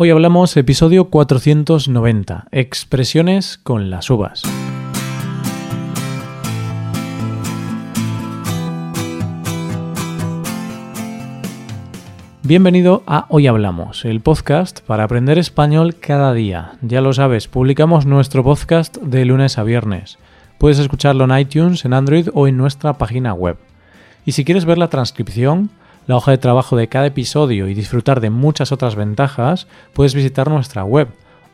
Hoy hablamos episodio 490, expresiones con las uvas. Bienvenido a Hoy Hablamos, el podcast para aprender español cada día. Ya lo sabes, publicamos nuestro podcast de lunes a viernes. Puedes escucharlo en iTunes, en Android o en nuestra página web. Y si quieres ver la transcripción, la hoja de trabajo de cada episodio y disfrutar de muchas otras ventajas, puedes visitar nuestra web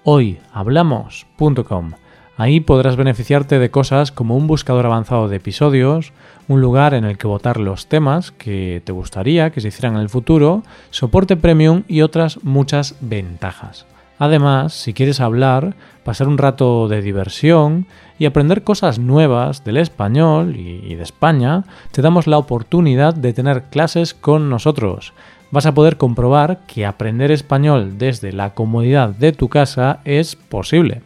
hoyhablamos.com. Ahí podrás beneficiarte de cosas como un buscador avanzado de episodios, un lugar en el que votar los temas que te gustaría que se hicieran en el futuro, soporte premium y otras muchas ventajas. Además, si quieres hablar, pasar un rato de diversión y aprender cosas nuevas del español y de España, te damos la oportunidad de tener clases con nosotros. Vas a poder comprobar que aprender español desde la comodidad de tu casa es posible.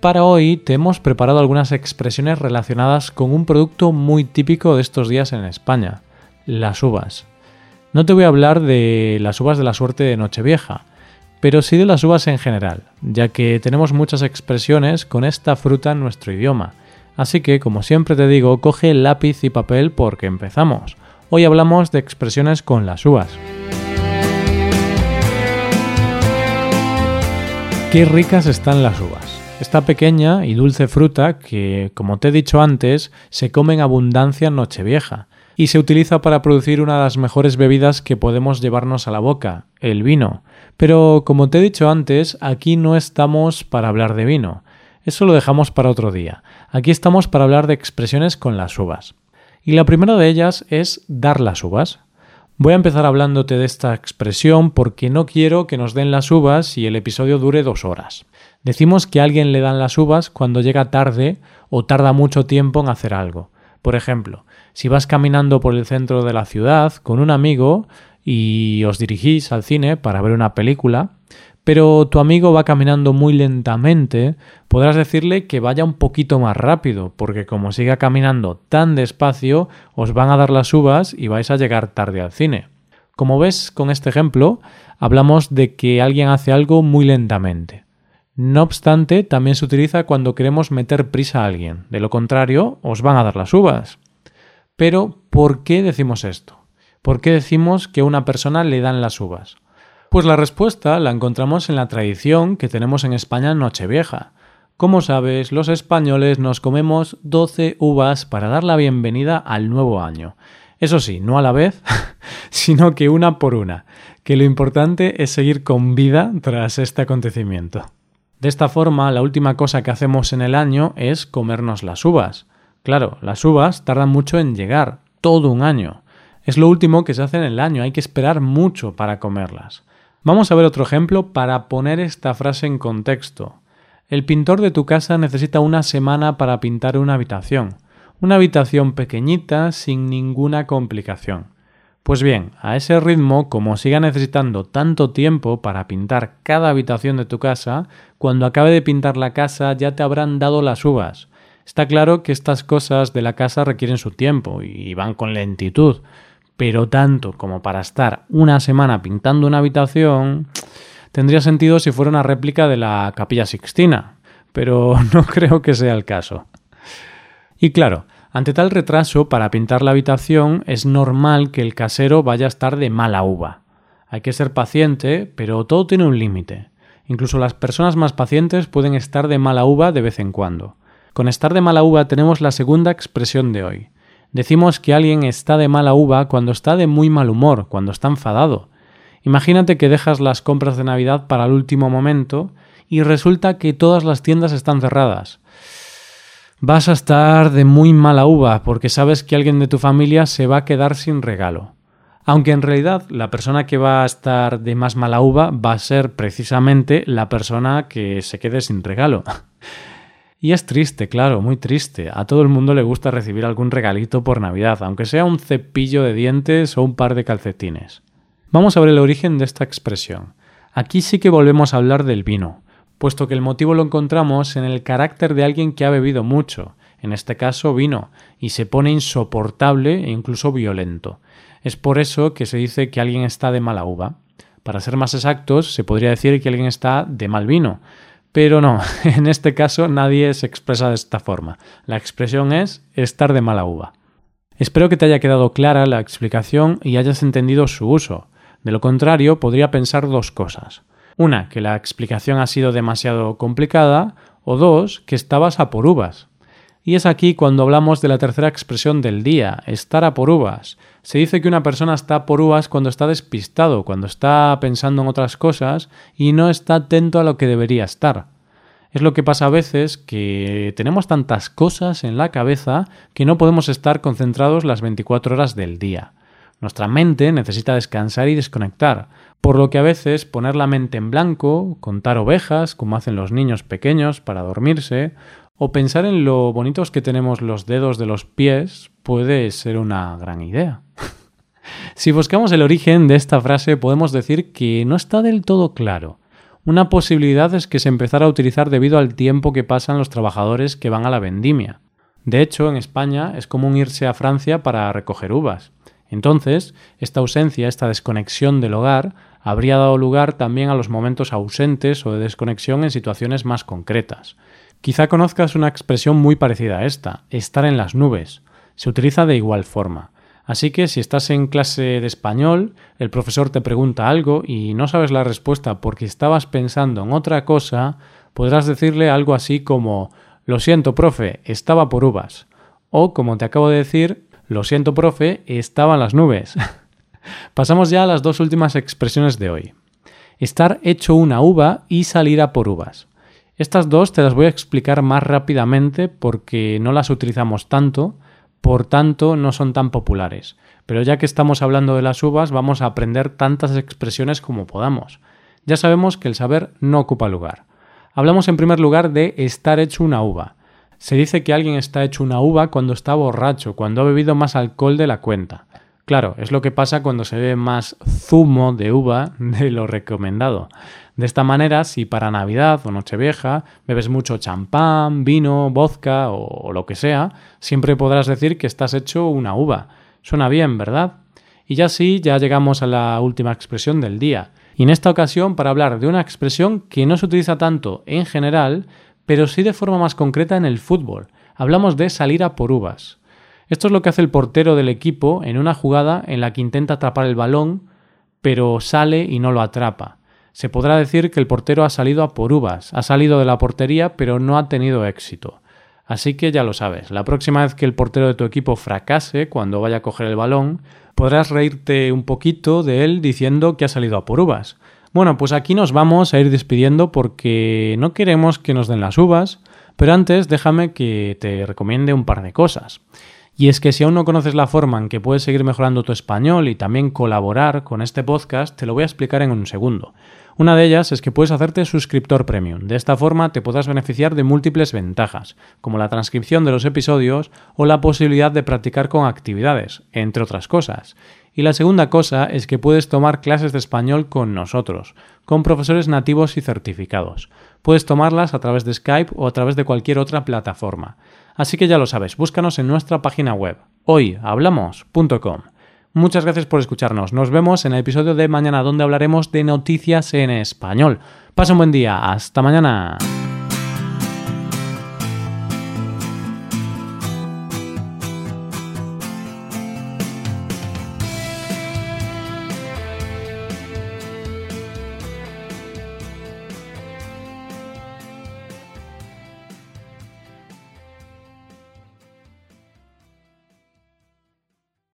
Para hoy te hemos preparado algunas expresiones relacionadas con un producto muy típico de estos días en España, las uvas. No te voy a hablar de las uvas de la suerte de Nochevieja, pero sí de las uvas en general, ya que tenemos muchas expresiones con esta fruta en nuestro idioma. Así que, como siempre te digo, coge lápiz y papel porque empezamos. Hoy hablamos de expresiones con las uvas. Qué ricas están las uvas. Esta pequeña y dulce fruta que, como te he dicho antes, se come en abundancia en Nochevieja y se utiliza para producir una de las mejores bebidas que podemos llevarnos a la boca, el vino. Pero, como te he dicho antes, aquí no estamos para hablar de vino. Eso lo dejamos para otro día. Aquí estamos para hablar de expresiones con las uvas. Y la primera de ellas es dar las uvas. Voy a empezar hablándote de esta expresión porque no quiero que nos den las uvas y el episodio dure dos horas. Decimos que a alguien le dan las uvas cuando llega tarde o tarda mucho tiempo en hacer algo. Por ejemplo, si vas caminando por el centro de la ciudad con un amigo y os dirigís al cine para ver una película, pero tu amigo va caminando muy lentamente, podrás decirle que vaya un poquito más rápido, porque como siga caminando tan despacio, os van a dar las uvas y vais a llegar tarde al cine. Como ves con este ejemplo, hablamos de que alguien hace algo muy lentamente. No obstante, también se utiliza cuando queremos meter prisa a alguien. De lo contrario, os van a dar las uvas. Pero, ¿por qué decimos esto? ¿Por qué decimos que a una persona le dan las uvas? Pues la respuesta la encontramos en la tradición que tenemos en España en Nochevieja. Como sabes, los españoles nos comemos 12 uvas para dar la bienvenida al nuevo año. Eso sí, no a la vez, sino que una por una, que lo importante es seguir con vida tras este acontecimiento. De esta forma, la última cosa que hacemos en el año es comernos las uvas. Claro, las uvas tardan mucho en llegar, todo un año. Es lo último que se hace en el año, hay que esperar mucho para comerlas. Vamos a ver otro ejemplo para poner esta frase en contexto. El pintor de tu casa necesita una semana para pintar una habitación. Una habitación pequeñita sin ninguna complicación. Pues bien, a ese ritmo, como siga necesitando tanto tiempo para pintar cada habitación de tu casa, cuando acabe de pintar la casa ya te habrán dado las uvas. Está claro que estas cosas de la casa requieren su tiempo y van con lentitud, pero tanto como para estar una semana pintando una habitación, tendría sentido si fuera una réplica de la capilla sixtina, pero no creo que sea el caso. Y claro, ante tal retraso para pintar la habitación es normal que el casero vaya a estar de mala uva. Hay que ser paciente, pero todo tiene un límite. Incluso las personas más pacientes pueden estar de mala uva de vez en cuando. Con estar de mala uva tenemos la segunda expresión de hoy. Decimos que alguien está de mala uva cuando está de muy mal humor, cuando está enfadado. Imagínate que dejas las compras de Navidad para el último momento y resulta que todas las tiendas están cerradas vas a estar de muy mala uva porque sabes que alguien de tu familia se va a quedar sin regalo. Aunque en realidad la persona que va a estar de más mala uva va a ser precisamente la persona que se quede sin regalo. Y es triste, claro, muy triste. A todo el mundo le gusta recibir algún regalito por Navidad, aunque sea un cepillo de dientes o un par de calcetines. Vamos a ver el origen de esta expresión. Aquí sí que volvemos a hablar del vino puesto que el motivo lo encontramos en el carácter de alguien que ha bebido mucho, en este caso vino, y se pone insoportable e incluso violento. Es por eso que se dice que alguien está de mala uva. Para ser más exactos, se podría decir que alguien está de mal vino. Pero no, en este caso nadie se expresa de esta forma. La expresión es estar de mala uva. Espero que te haya quedado clara la explicación y hayas entendido su uso. De lo contrario, podría pensar dos cosas. Una, que la explicación ha sido demasiado complicada, o dos, que estabas a por uvas. Y es aquí cuando hablamos de la tercera expresión del día, estar a por uvas. Se dice que una persona está por uvas cuando está despistado, cuando está pensando en otras cosas y no está atento a lo que debería estar. Es lo que pasa a veces que tenemos tantas cosas en la cabeza que no podemos estar concentrados las 24 horas del día. Nuestra mente necesita descansar y desconectar, por lo que a veces poner la mente en blanco, contar ovejas, como hacen los niños pequeños para dormirse, o pensar en lo bonitos que tenemos los dedos de los pies puede ser una gran idea. si buscamos el origen de esta frase podemos decir que no está del todo claro. Una posibilidad es que se empezara a utilizar debido al tiempo que pasan los trabajadores que van a la vendimia. De hecho, en España es común irse a Francia para recoger uvas. Entonces, esta ausencia, esta desconexión del hogar, habría dado lugar también a los momentos ausentes o de desconexión en situaciones más concretas. Quizá conozcas una expresión muy parecida a esta, estar en las nubes. Se utiliza de igual forma. Así que si estás en clase de español, el profesor te pregunta algo y no sabes la respuesta porque estabas pensando en otra cosa, podrás decirle algo así como Lo siento, profe, estaba por uvas. O, como te acabo de decir, Lo siento, profe, estaba en las nubes. Pasamos ya a las dos últimas expresiones de hoy. Estar hecho una uva y salir a por uvas. Estas dos te las voy a explicar más rápidamente porque no las utilizamos tanto, por tanto no son tan populares. Pero ya que estamos hablando de las uvas, vamos a aprender tantas expresiones como podamos. Ya sabemos que el saber no ocupa lugar. Hablamos en primer lugar de estar hecho una uva. Se dice que alguien está hecho una uva cuando está borracho, cuando ha bebido más alcohol de la cuenta. Claro, es lo que pasa cuando se bebe más zumo de uva de lo recomendado. De esta manera, si para Navidad o Nochevieja bebes mucho champán, vino, vodka o, lo que sea, siempre podrás decir que estás hecho una uva. Suena bien, ¿verdad? Y ya sí, ya llegamos a la última expresión del día. Y en esta ocasión para hablar de una expresión que no se utiliza tanto en general, pero sí de forma más concreta en el fútbol. Hablamos de salir a por uvas. Esto es lo que hace el portero del equipo en una jugada en la que intenta atrapar el balón, pero sale y no lo atrapa se podrá decir que el portero ha salido a por uvas, ha salido de la portería pero no ha tenido éxito. Así que ya lo sabes, la próxima vez que el portero de tu equipo fracase cuando vaya a coger el balón, podrás reírte un poquito de él diciendo que ha salido a por uvas. Bueno, pues aquí nos vamos a ir despidiendo porque no queremos que nos den las uvas, pero antes déjame que te recomiende un par de cosas. Y es que si aún no conoces la forma en que puedes seguir mejorando tu español y también colaborar con este podcast, te lo voy a explicar en un segundo. Una de ellas es que puedes hacerte suscriptor premium. De esta forma te podrás beneficiar de múltiples ventajas, como la transcripción de los episodios o la posibilidad de practicar con actividades, entre otras cosas. Y la segunda cosa es que puedes tomar clases de español con nosotros, con profesores nativos y certificados. Puedes tomarlas a través de Skype o a través de cualquier otra plataforma. Así que ya lo sabes, búscanos en nuestra página web, hoyhablamos.com. Muchas gracias por escucharnos. Nos vemos en el episodio de mañana donde hablaremos de noticias en español. Pasa un buen día. Hasta mañana.